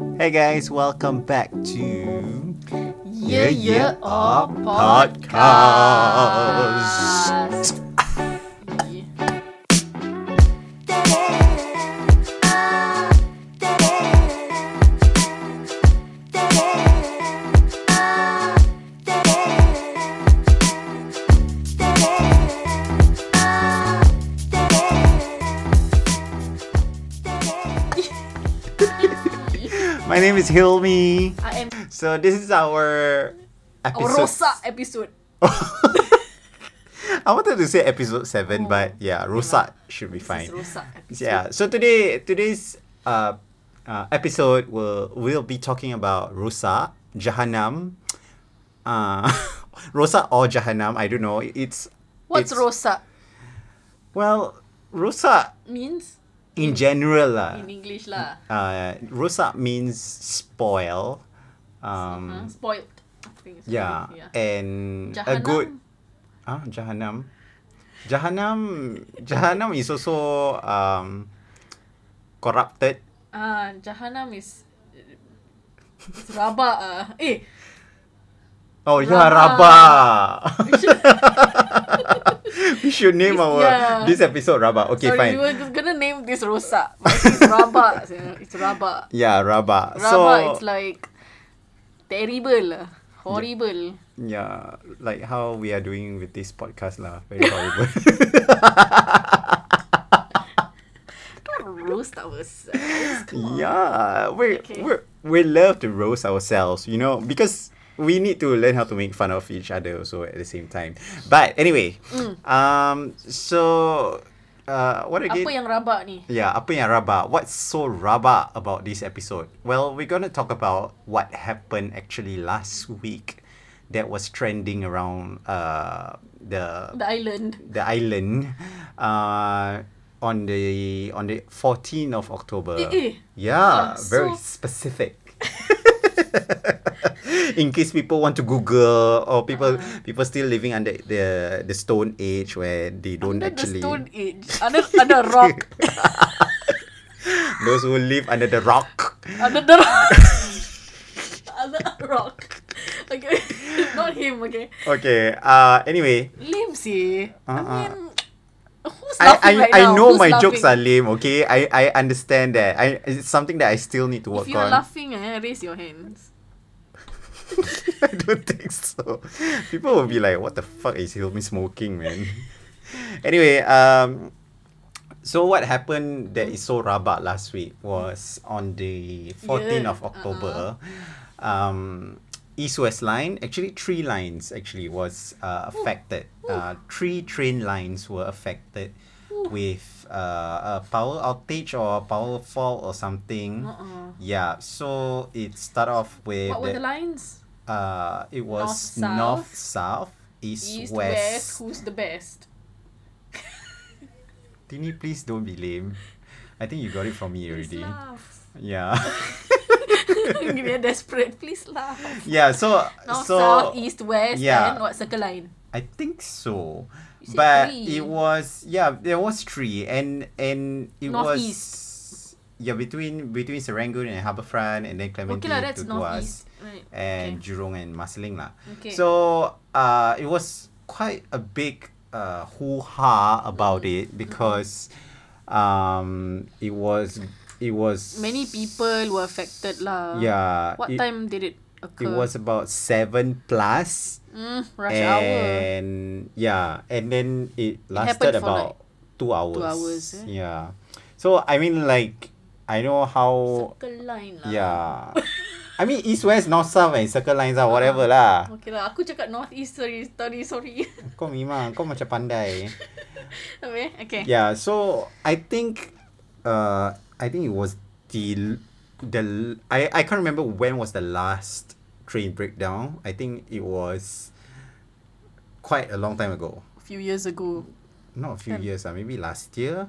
Hey guys, welcome back to Yeah, yeah, Our our podcast. My name is Hilmi. I am So this is our our episode. Rosa episode. I wanted to say episode seven, but yeah, Rosa should be This fine. is Rosa episode. Yeah. So today, today's uh, uh, episode will will be talking about Rosa, Jahannam, uh, Rosa or Jahannam. I don't know. It's What's it's, Rosa Well, Rosa means in general lah. in English lah? Uh, Rosa means spoil. Um, Spoiled. I think it's yeah, spoiled, yeah. and a Jahannam? good ah Jahannam. Jahannam Jahannam is also um corrupted. Ah, Jahannam is it's rabak ah. Eh, Oh yeah. Rabak. we should, name This- our yeah. this episode Rabak. Okay, sorry, fine. we were just gonna name this Rosa. But it's rabak. sia. It's rabak. Yeah, Rabak. Rabak, so it's like terrible lah. Horrible. yeah, like how we are doing with this podcast lah. Very horrible. Don't roast ourselves. Come on. yeah, we Okay. we we love to roast ourselves, you know, because we need to learn how to make fun of each other also at the same time. But anyway, Mm. um, so uh, what again? Apa yang rabak ni? Yeah, apa yang rabak? What's so rabak about this episode? Well, we're gonna talk about what happened actually last week that was trending around uh the The island. the island uh on the on the 14th of October. Eh, eh. Yeah, Ah, very so- specific. In case people want to Google or people Ah. people still living under the the stone age where they don't Under actually the stone age. Under, under rock. those who live under the rock. under the rock. under a rock. Okay. Not him, okay. Okay. Uh. Anyway, Lame sih. Uh-uh. I mean, who's I I, right I now? know Who's my laughing? jokes are lame. Okay. I I understand that. I it's something that I still need to work on. If you're on. laughing, eh, raise your hands. I don't think so. People will be like, "What the fuck is Hilmi smoking, man?" anyway, um, so what happened that is so rabak last week was on the 14th Yeah, of October. Um, East West line, actually three lines actually was uh, affected. Uh, three train lines were affected with uh, a power outage or a power fault or something. Uh-uh. Yeah, so it started off with What were the- the lines? Uh, it was North, north, south, east, East, west. west. Who's the best? Tini, please don't be lame. I think you got it from me Please already. laugh. Yeah. We're desperate. Please laugh. yeah. So North, so south, east, west, yeah. and what circle line? I think so. But three. it was yeah, there was three and and it was Northeast. yeah between between Serangoon and Harbourfront and then Clementi Okay that's to Tuas northeast. And okay. Jurong and Marsiling lah. Okay. So uh, it was quite a big uh, hoo ha about it because um, it was it was Many people were affected lah. Yeah. What it, time did it occur? It was about seven plus. mm, rush hour. and yeah, and then it lasted for about two hours. Two hours, eh? Yeah. So I mean, like I know how. Circle line lah. Yeah. I mean, east, west, north, south, and circle lines lah, whatever lah. Okay lah, aku cakap north east sorry, sorry, sorry. Kau memang, kau macam pandai. okay, okay. Yeah, so I think uh I think it was the the I I can't remember when was the last train breakdown. I think it was quite a long time ago. A few years ago. Not a few years, uh, maybe last year.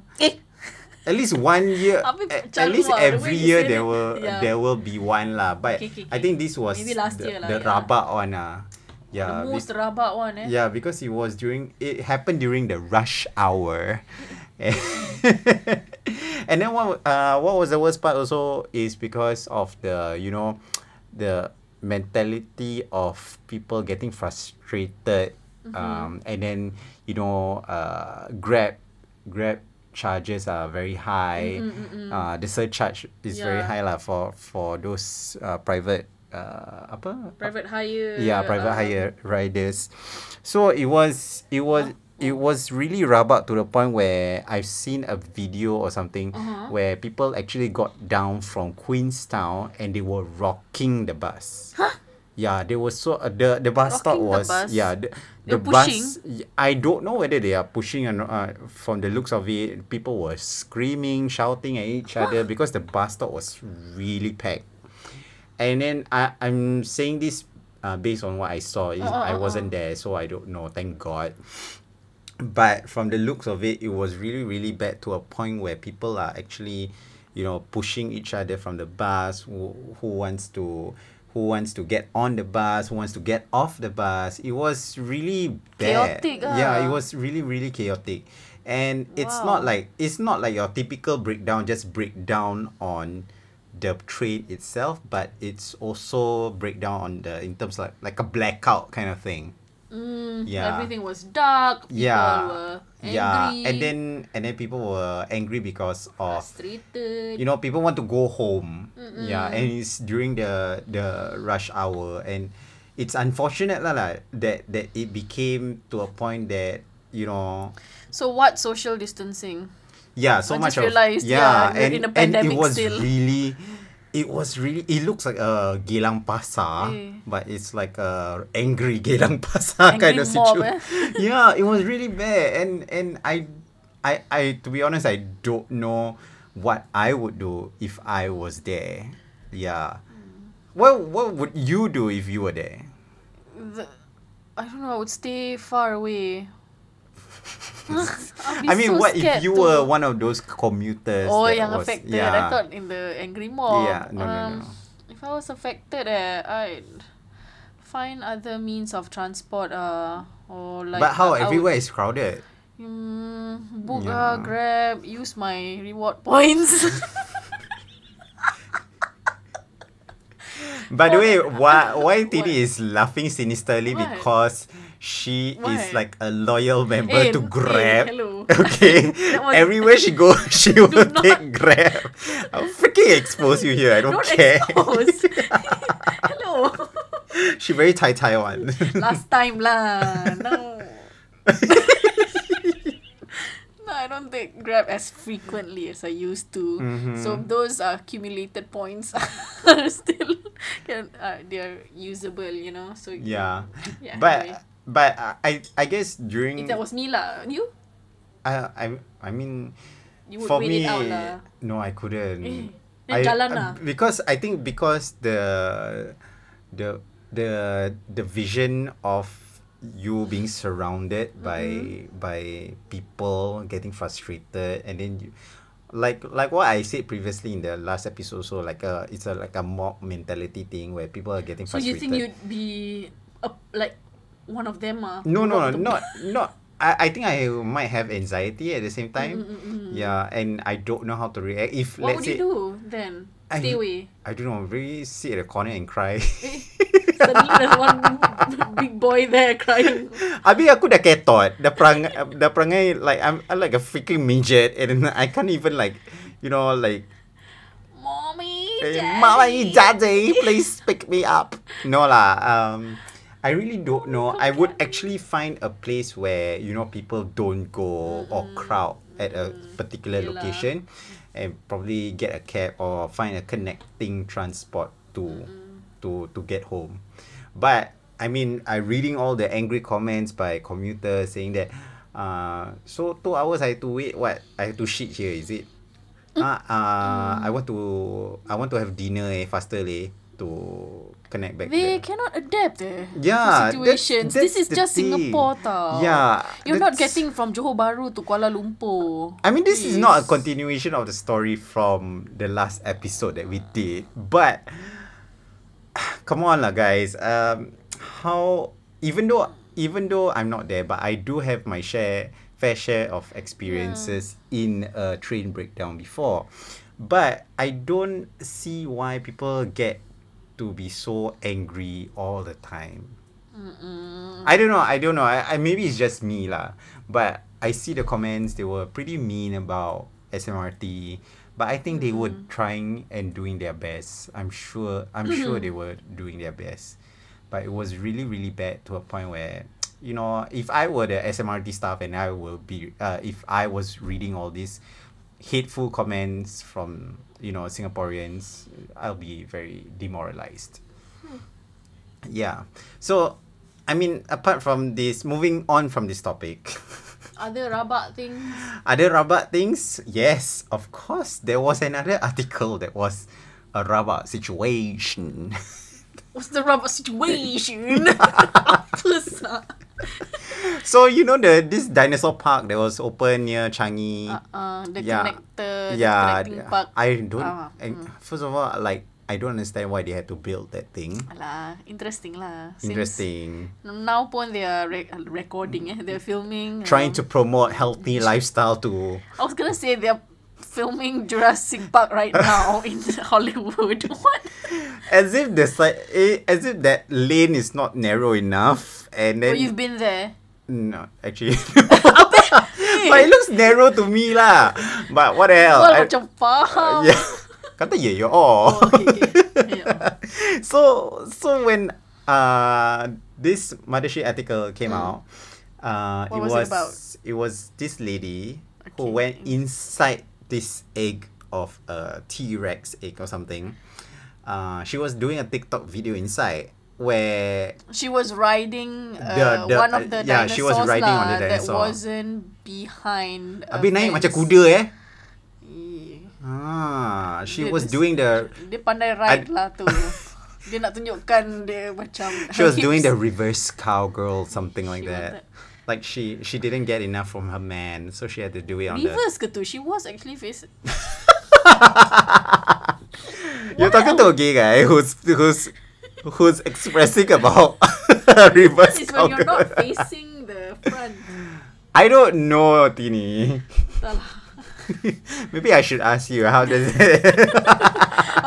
At least one year. At, at least every year there will there will be one lah. But I think this was Maybe last the, the rabak one ah. Yeah. the be- most rabak one eh. Yeah, because it was during it happened during the rush hour, and then what uh what was the worst part also is because of the you know the mentality of people getting frustrated um and then you know uh grab grab charges are very high. Uh the surcharge is very high lah for for those uh, private uh apa? Private hire. yeah private uh, hire riders. So it was it was it was really rabak to the point where I've seen a video or something Uh-huh. where people actually got down from Queenstown and they were rocking the bus. Yeah, they were so uh, the the bus stop was bus? yeah the, the bus. I don't know whether they are pushing or not. Uh, from the looks of it, people were screaming, shouting at each other because the bus stop was really packed. And then I I'm saying this uh, based on what I saw. Is Uh, uh, I wasn't there, so I don't know. Thank God. But from the looks of it, it was really really bad to a point where people are actually, you know, pushing each other from the bus. Who, who wants to who wants to get on the bus? Who wants to get off the bus? It was really bad. Chaotic, ah. Yeah, it was really really chaotic. And it's not like it's not like your typical breakdown, just breakdown on the train itself, but it's also breakdown on the in terms like like a blackout kind of thing. Mm, Yeah. Everything was dark. People Yeah. were angry. Yeah, and then and then people were angry because of frustrated. you know people want to go home. Yeah, and it's during the the rush hour and it's unfortunate lah, lah that that it became to a point that you know so what social distancing? yeah so I much just of realised, yeah, yeah, and, in a and it was still. really it was really it looks like a Geylang Pasar Eh. but it's like a angry Geylang Pasar kind of situation eh? yeah it was really bad and and I I I to be honest I don't know what I would do if I was there yeah what what would you do if you were there The, I don't know. I would stay far away. I mean so what if you were one of those commuters Oh, that yang was, affected. yeah I thought in the angry mob. Yeah, no, no, um, no. If I was affected, eh, I'd find other means of transport. Uh, or like. but how would- everywhere is crowded Mm, book Yeah. uh, Grab, use my reward points. By the way, why why? Tini is laughing sinisterly What? because she is like a loyal member Eh, to eh, Grab. hello. Okay, everywhere she goes, she will not- take Grab. I'll freaking expose you here. I don't, Don't care. Hello. she very tai tai one. Last time lah. No. no, I don't take Grab as frequently as I used to. Mm-hmm. So those uh, accumulated points are still can uh, they're usable, you know. So yeah, Yeah, but anyway. But I I guess during if that was me lah, you I I I mean you would for me it out lah. no I couldn't. Eh, I, jalan uh, because I think because the the the the vision of you being surrounded by Mm-hmm. by people getting frustrated and then you like like what I said previously in the last episode so like a it's a like a mob mentality thing where people are getting frustrated. So you think you'd be a, like one of them ah? No, no, not not. I, I think I might have anxiety at the same time. Mm, Yeah, and I don't know how to react. If What let's would say you do then? I- Stay away. I don't know, really sit at the corner and cry. Eh, Suddenly there's one big boy there crying. Abi aku dah ketot, dah perang, dah perangai like I'm, I'm like a freaking midget and I can't even like, you know, like, Mommy, eh, daddy. mommy, daddy, please pick me up. No lah. Um, I really don't know. I would actually find a place where you know people don't go or crowd at a particular location, and probably get a cab or find a connecting transport to to to get home. But I mean, I reading all the angry comments by commuters saying that, uh, so two hours I have to wait. What I have to shit here? Is it? Ah, uh, I want to I want to have dinner eh faster leh to connect back. They there. cannot adapt eh. Yeah, to situations. that's this is just thing. Singapore tau. Yeah, You're not getting from Johor Bahru to Kuala Lumpur. I mean, this is not a continuation of the story from the last episode that we did, but come on lah, guys. Um, how even though even though I'm not there, but I do have my share fair share of experiences in a train breakdown before. But I don't see why people get to be so angry all the time. Mm-mm. I don't know. I don't know. I, I maybe it's just me lah. But I see the comments. They were pretty mean about SMRT. But I think they were trying and doing their best. I'm sure. I'm sure they were doing their best. But it was really really bad to a point where, you know, if I were the SMRT staff and I will be, uh, if I was reading all these hateful comments from you know Singaporeans, I'll be very demoralized. Hmm. Yeah. So, I mean, apart from this, moving on from this topic, Other rabak things. other rabat things? Yes, of course. There was another article that was a rabat situation. What's the rabak situation? Apa sah? Uh, so you know the this dinosaur park that was open near Changi. Uh, uh, the Yeah. connector, the yeah, connecting park. I don't. Ah, I, mm. First of all, like I don't understand why they had to build that thing. Alah, interesting lah. Interesting. Now pun they are re- recording eh. They're filming. Trying to um, promote healthy lifestyle to I was gonna say they're filming Jurassic Park right now in Hollywood. What? as if the side, eh, as if that lane is not narrow enough, and Oh, then you've been there. no, actually, but it looks narrow to me lah. But what the hell? Well, I- macam faham. yeah, kata you all. Oh, okay, okay. So so when uh this Mothership article came Mm. out, uh What it was was it about? it was this lady who went inside this egg of a T Rex egg or something. Uh, she was doing a TikTok video inside where She was riding uh, The- the- one of the uh, yeah, dinosaurs she was riding on the dinosaur. that wasn't behind. a Habis naik macam kuda eh. Eh, Ah, she Dia- was doing the Dia pandai ride I- lah tu. Dia nak tunjukkan dia macam. she was doing the reverse cowgirl something like that. Like she she didn't get enough from her man, so she had to do it on the Reverse ke tu? She was actually face. You're talking to a gay guy who's who's who's expressing about reverse This is when you're not facing the front. I don't know, Tini. Maybe I should ask you how does it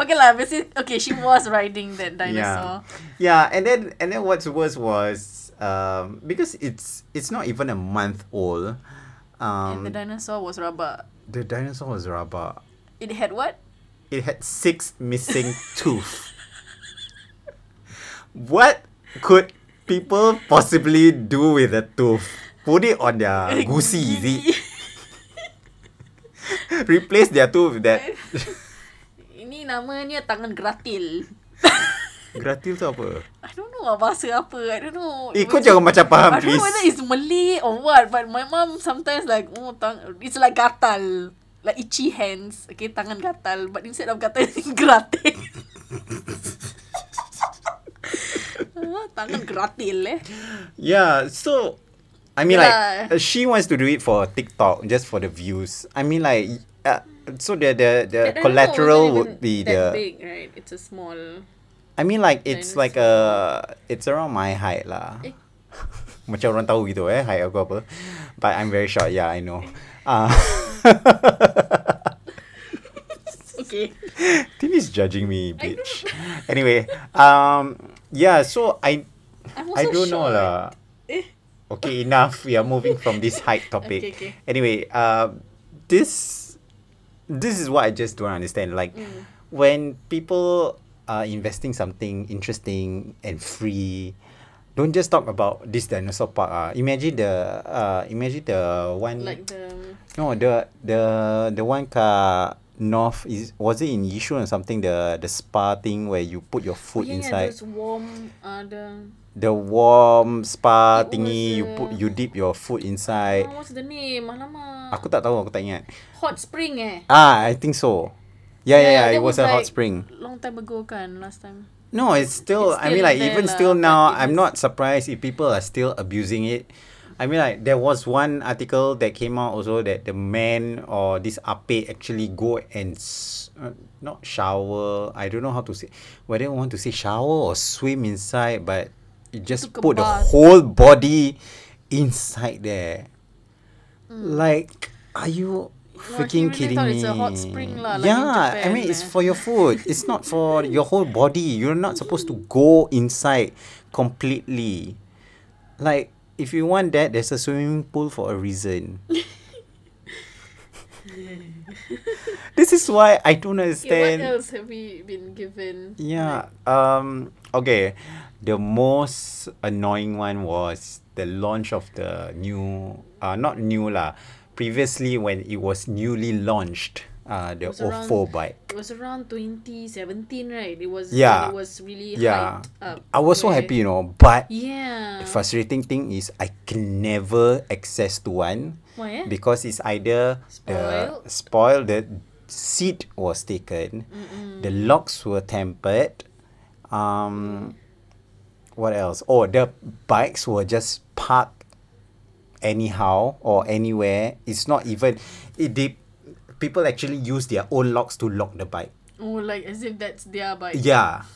okay lah, basically, okay, she was riding that dinosaur. Yeah, yeah, and then and then what's worse was um because it's it's not even a month old. and Um the dinosaur was rubber. the dinosaur was rubber. It had what? It had six missing tooth. What could people possibly do with a tooth? Put it on their is it? Replace their tooth with that. Namanya tangan gratil. Gratil tu apa? I don't know lah bahasa apa. I don't know. Eh, kau jangan macam faham, I don't know please. whether it's Malay or what. But my mom sometimes like, oh, tang it's like gatal. Like itchy hands. Okay, tangan gatal. But instead of gatal, it's gratil. Ah, tangan gratil eh. Yeah, so I mean Yeah. like she wants to do it for TikTok just for the views. I mean like uh, so the the the collateral would be the big, right? It's a small. I mean like it's like a it's around my height lah. Eh. Macam orang tahu gitu eh height aku apa. But I'm very short, yeah, I know. Uh, Okay. Tini's judging me, bitch. anyway, um yeah, so I I don't know lah. Eh. Okay, enough. We are moving from this height topic. Okay, okay. Anyway, uh, this this is what I just don't understand. Like Mm. when people are investing something interesting and free, don't just talk about this dinosaur park. Ah, imagine the uh, imagine the one. Like the no, the the the one ka north is was it in Yishun or something? The the spa thing where you put your foot yeah, inside yeah, those warm uh, the the warm spa It thingy you was, put you dip your foot inside oh, what's the name? Alamak. aku tak tahu aku tak ingat Hot spring eh. ah i think so yeah yeah, yeah, that it was, a hot like spring Long time ago kan last time. no it's still It's i mean still like even lah, still now i'm was- not surprised if people are still abusing it I mean like there was one article that came out also that the man or this ape actually go and uh, not shower I don't know how to say whether I want to say shower or swim inside but it just put the whole body inside there Like, are you freaking really kidding me? it's a hot spring lah, like yeah, I mean it's eh. for your food. it's not for your whole body. You're not supposed to go inside completely. Like, if you want that, there's a swimming pool for a reason. this is why I don't Yeah, understand. what else have we been given? Yeah. Um. Okay. The most annoying one was the launch of the new. Uh, not new lah. Previously, when it was newly launched, uh, the Ofo bike. It was around 2017, right? It was Yeah. it was really Yeah. I was so happy, you know. But Yeah. the frustrating thing is I can never access to one Why eh? because it's either the Spoiled? spoiled, the seat was taken, the locks were tampered. Um, what else? Oh, the bikes were just parked anyhow or anywhere. It's not even. It they, people actually use their own locks to lock the bike. Oh, like as if that's their bike. Yeah.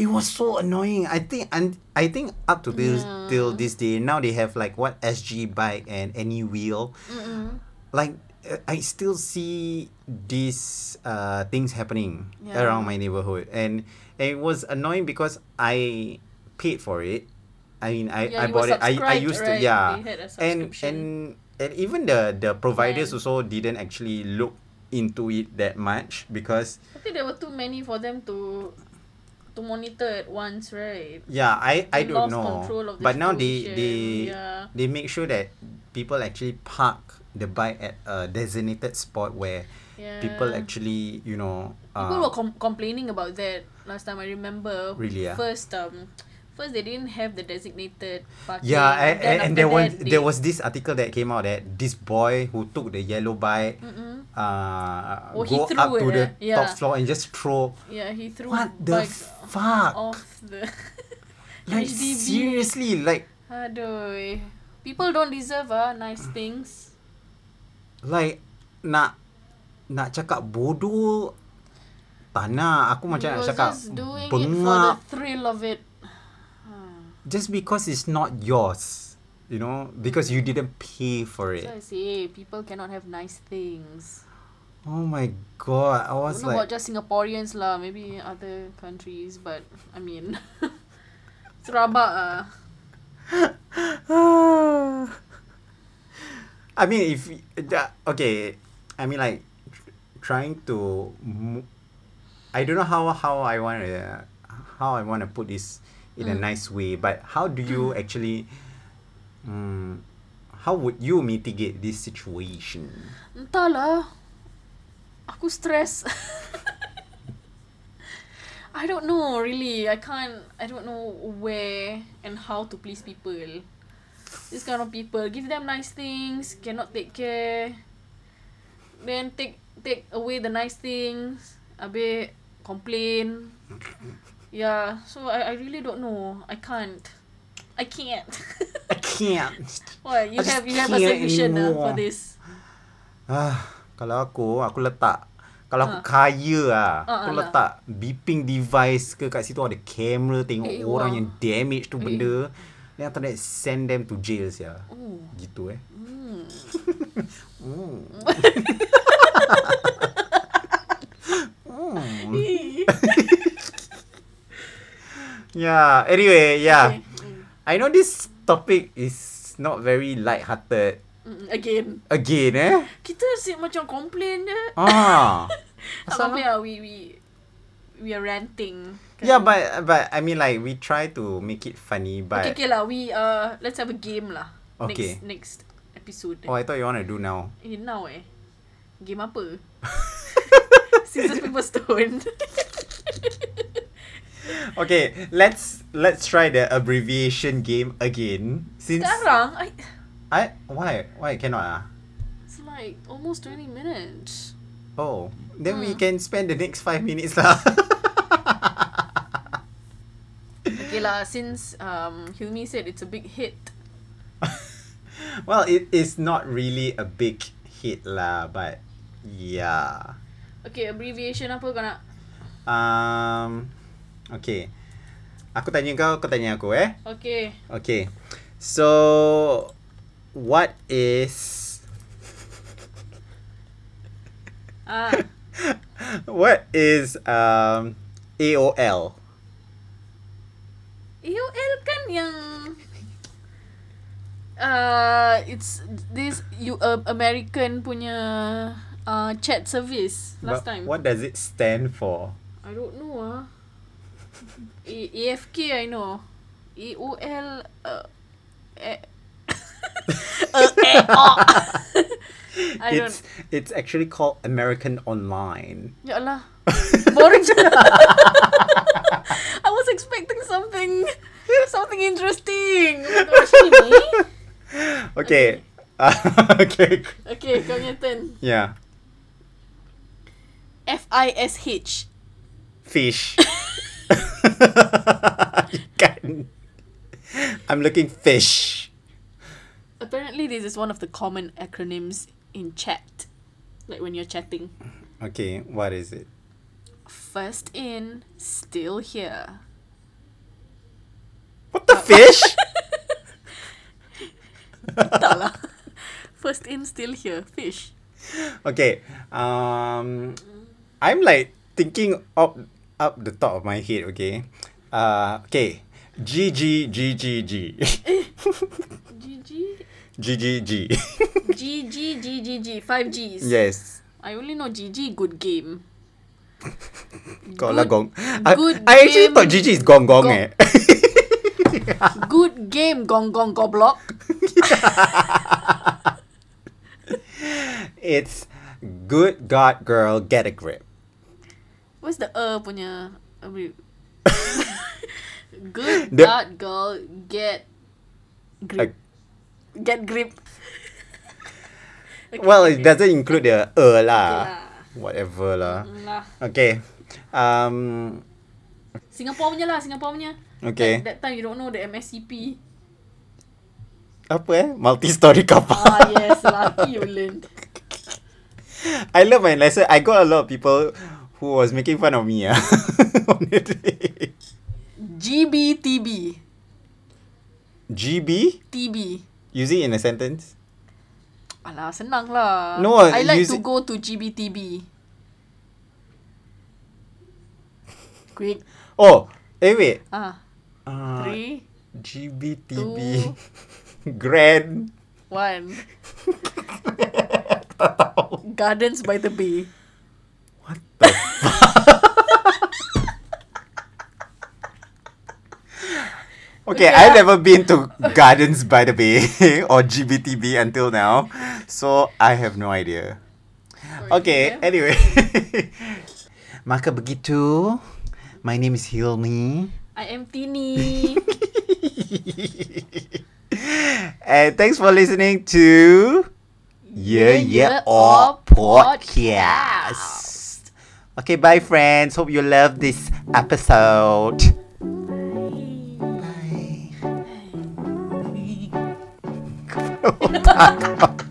It was so annoying. I think and I think up to this till this day now they have like what SG bike and Anywheel. Like uh, I still see these uh things happening Yeah. around my neighborhood and it was annoying because I paid for it. I mean I, Yeah, I bought it I, I used right? to yeah. And and and even the the providers Plan. also didn't actually look into it that much because I think there were too many for them to to monitor at once, right? Yeah, I I They don't know. control of the But now they they yeah. they make sure that people actually park the bike at a designated spot where Yeah. people actually you know People uh, were com- complaining about that last time. I remember. Really, ah? First, um, first they didn't have the designated parking. yeah, and, Then and, and there was there was this article that came out that this boy who took the yellow bike Mm-mm. uh Oh, go up to the eh? top Yeah. floor and just throw Yeah, he threw what the fuck off the. like HDB. seriously like Aduh. People don't deserve ah nice things. like nak nak cakap bodoh tak nak aku macam nak cakap just doing it for the thrill of it. Hmm. just because it's not yours you know because you didn't pay for it So I say people cannot have nice things. oh my god i I was don't know about like just Singaporeans lah, maybe other countries, but I mean, it's rabak ah. i mean if that okay i mean like tr- trying to i don't know how how i want to how i want to put this in a Mm. nice way but how do you actually um, how would you mitigate this situation Entahlah. Aku stress. I don't know really. I can't I don't know where and how to please people. This kind of people give them nice things, cannot take care. Then take take away the nice things, abe complain. Yeah, so I I really don't know. I can't. I can't. i can't What, you I have you have a solution uh, for this? Ah, kalau aku, aku letak kalau aku Ah. kaya ah, Ah, aku ah, letak beeping device ke kat situ ada kamera tengok Eh, orang wah. yang damage tu Eh. benda. Then after that send them to jail sia. Oh. Gitu eh. Hmm. Hmm. Yeah, anyway, yeah. Okay. I know this topic is not very light-hearted. Again. Again eh. Kita asyik macam complain je. Ah. Tak apa-apa ya, we, we, we are ranting. kan? Yeah, but but I mean like we try to make it funny, but Okay, okay lah. We, uh, let's have a game lah. Okay. Next, next episode. oh, I thought you want to do now. Eh, now eh. Game apa? Scissors, paper, stone. Okay, let's let's try the abbreviation game again. Since Sekarang, I, I why why cannot ah? it's like almost 20 minutes. Oh, then we Hmm. can spend the next five minutes lah. Okay lah, since um, Hilmi said it's a big hit. well, it is not really a big hit lah, but yeah. Okay, abbreviation apa kau nak? Um, okay. Aku tanya kau, kau tanya aku eh. Okay. Okay. So what is Ah, what is um AOL? AOL kan yang uh, it's this you uh, American punya uh, chat service last But time. What does it stand for? I don't know ah. A- AFK I know. AOL uh, eh, uh, eh. I don't. it's it's actually called American Online. Ya Allah. Boring. I was expecting something something interesting. Oh my gosh, ini. Okay. Okay. Okay, kau punya turn. Yeah. F I S H. Fish. I'm looking fish. Apparently, this is one of the common acronyms in chat. Like when you're chatting. Okay, what is it? First in, still here. What the fish? Tak lah. First in, still here. Fish. okay. Um I'm like thinking up up the top of my head, okay? Uh okay. G G G G G. GG. G G G. GG, GGG. Five Gs. yes. I only know GG, good game. Got lah Good- gong. I, I actually thought GG is gong gong Gong. eh. Good game, gong gong goblok. it's good God girl get a grip. What's the uh punya? Good The- God girl, get grip. get grip. Okay, Well, it doesn't include the uh lah. Okay lah. Whatever lah. Lah. Okay. Um Singapore punya lah, Singapore punya. Okay. That, that time you don't know the MSCP. apa eh? Multi-story park. Ah yes, lucky you learned. I love my lesson. I got a lot of people who was making fun of me. ah. on it. GBTB. GB? TB. Use it in a sentence. Alah, senang lah. No, I like to go to GBTB. Quick. Oh, eh wait. Ah, Uh, three, GBTB. two, Grand. one. Gardens by the Bay. What the Okay, Okay, I've never been to Gardens by the Bay or GBTB until now, so I have no idea. Okay, anyway. Maka begitu, my name is Hilmi. I am Tini. and thanks for listening to Yeah Yeah Or Podcast. Okay, bye friends. Hope you love this episode. Kau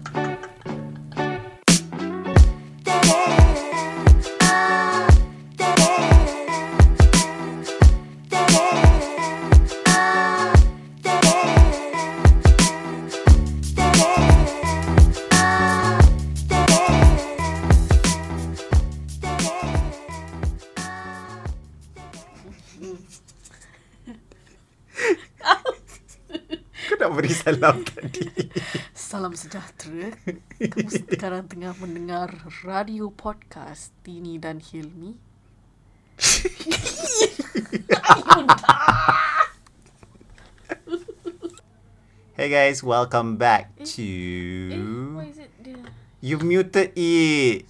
Salam sejahtera. Kamu sekarang tengah mendengar radio podcast Tini dan Hilmi. Hey guys, welcome back to. Eh, why is it there? You muted it.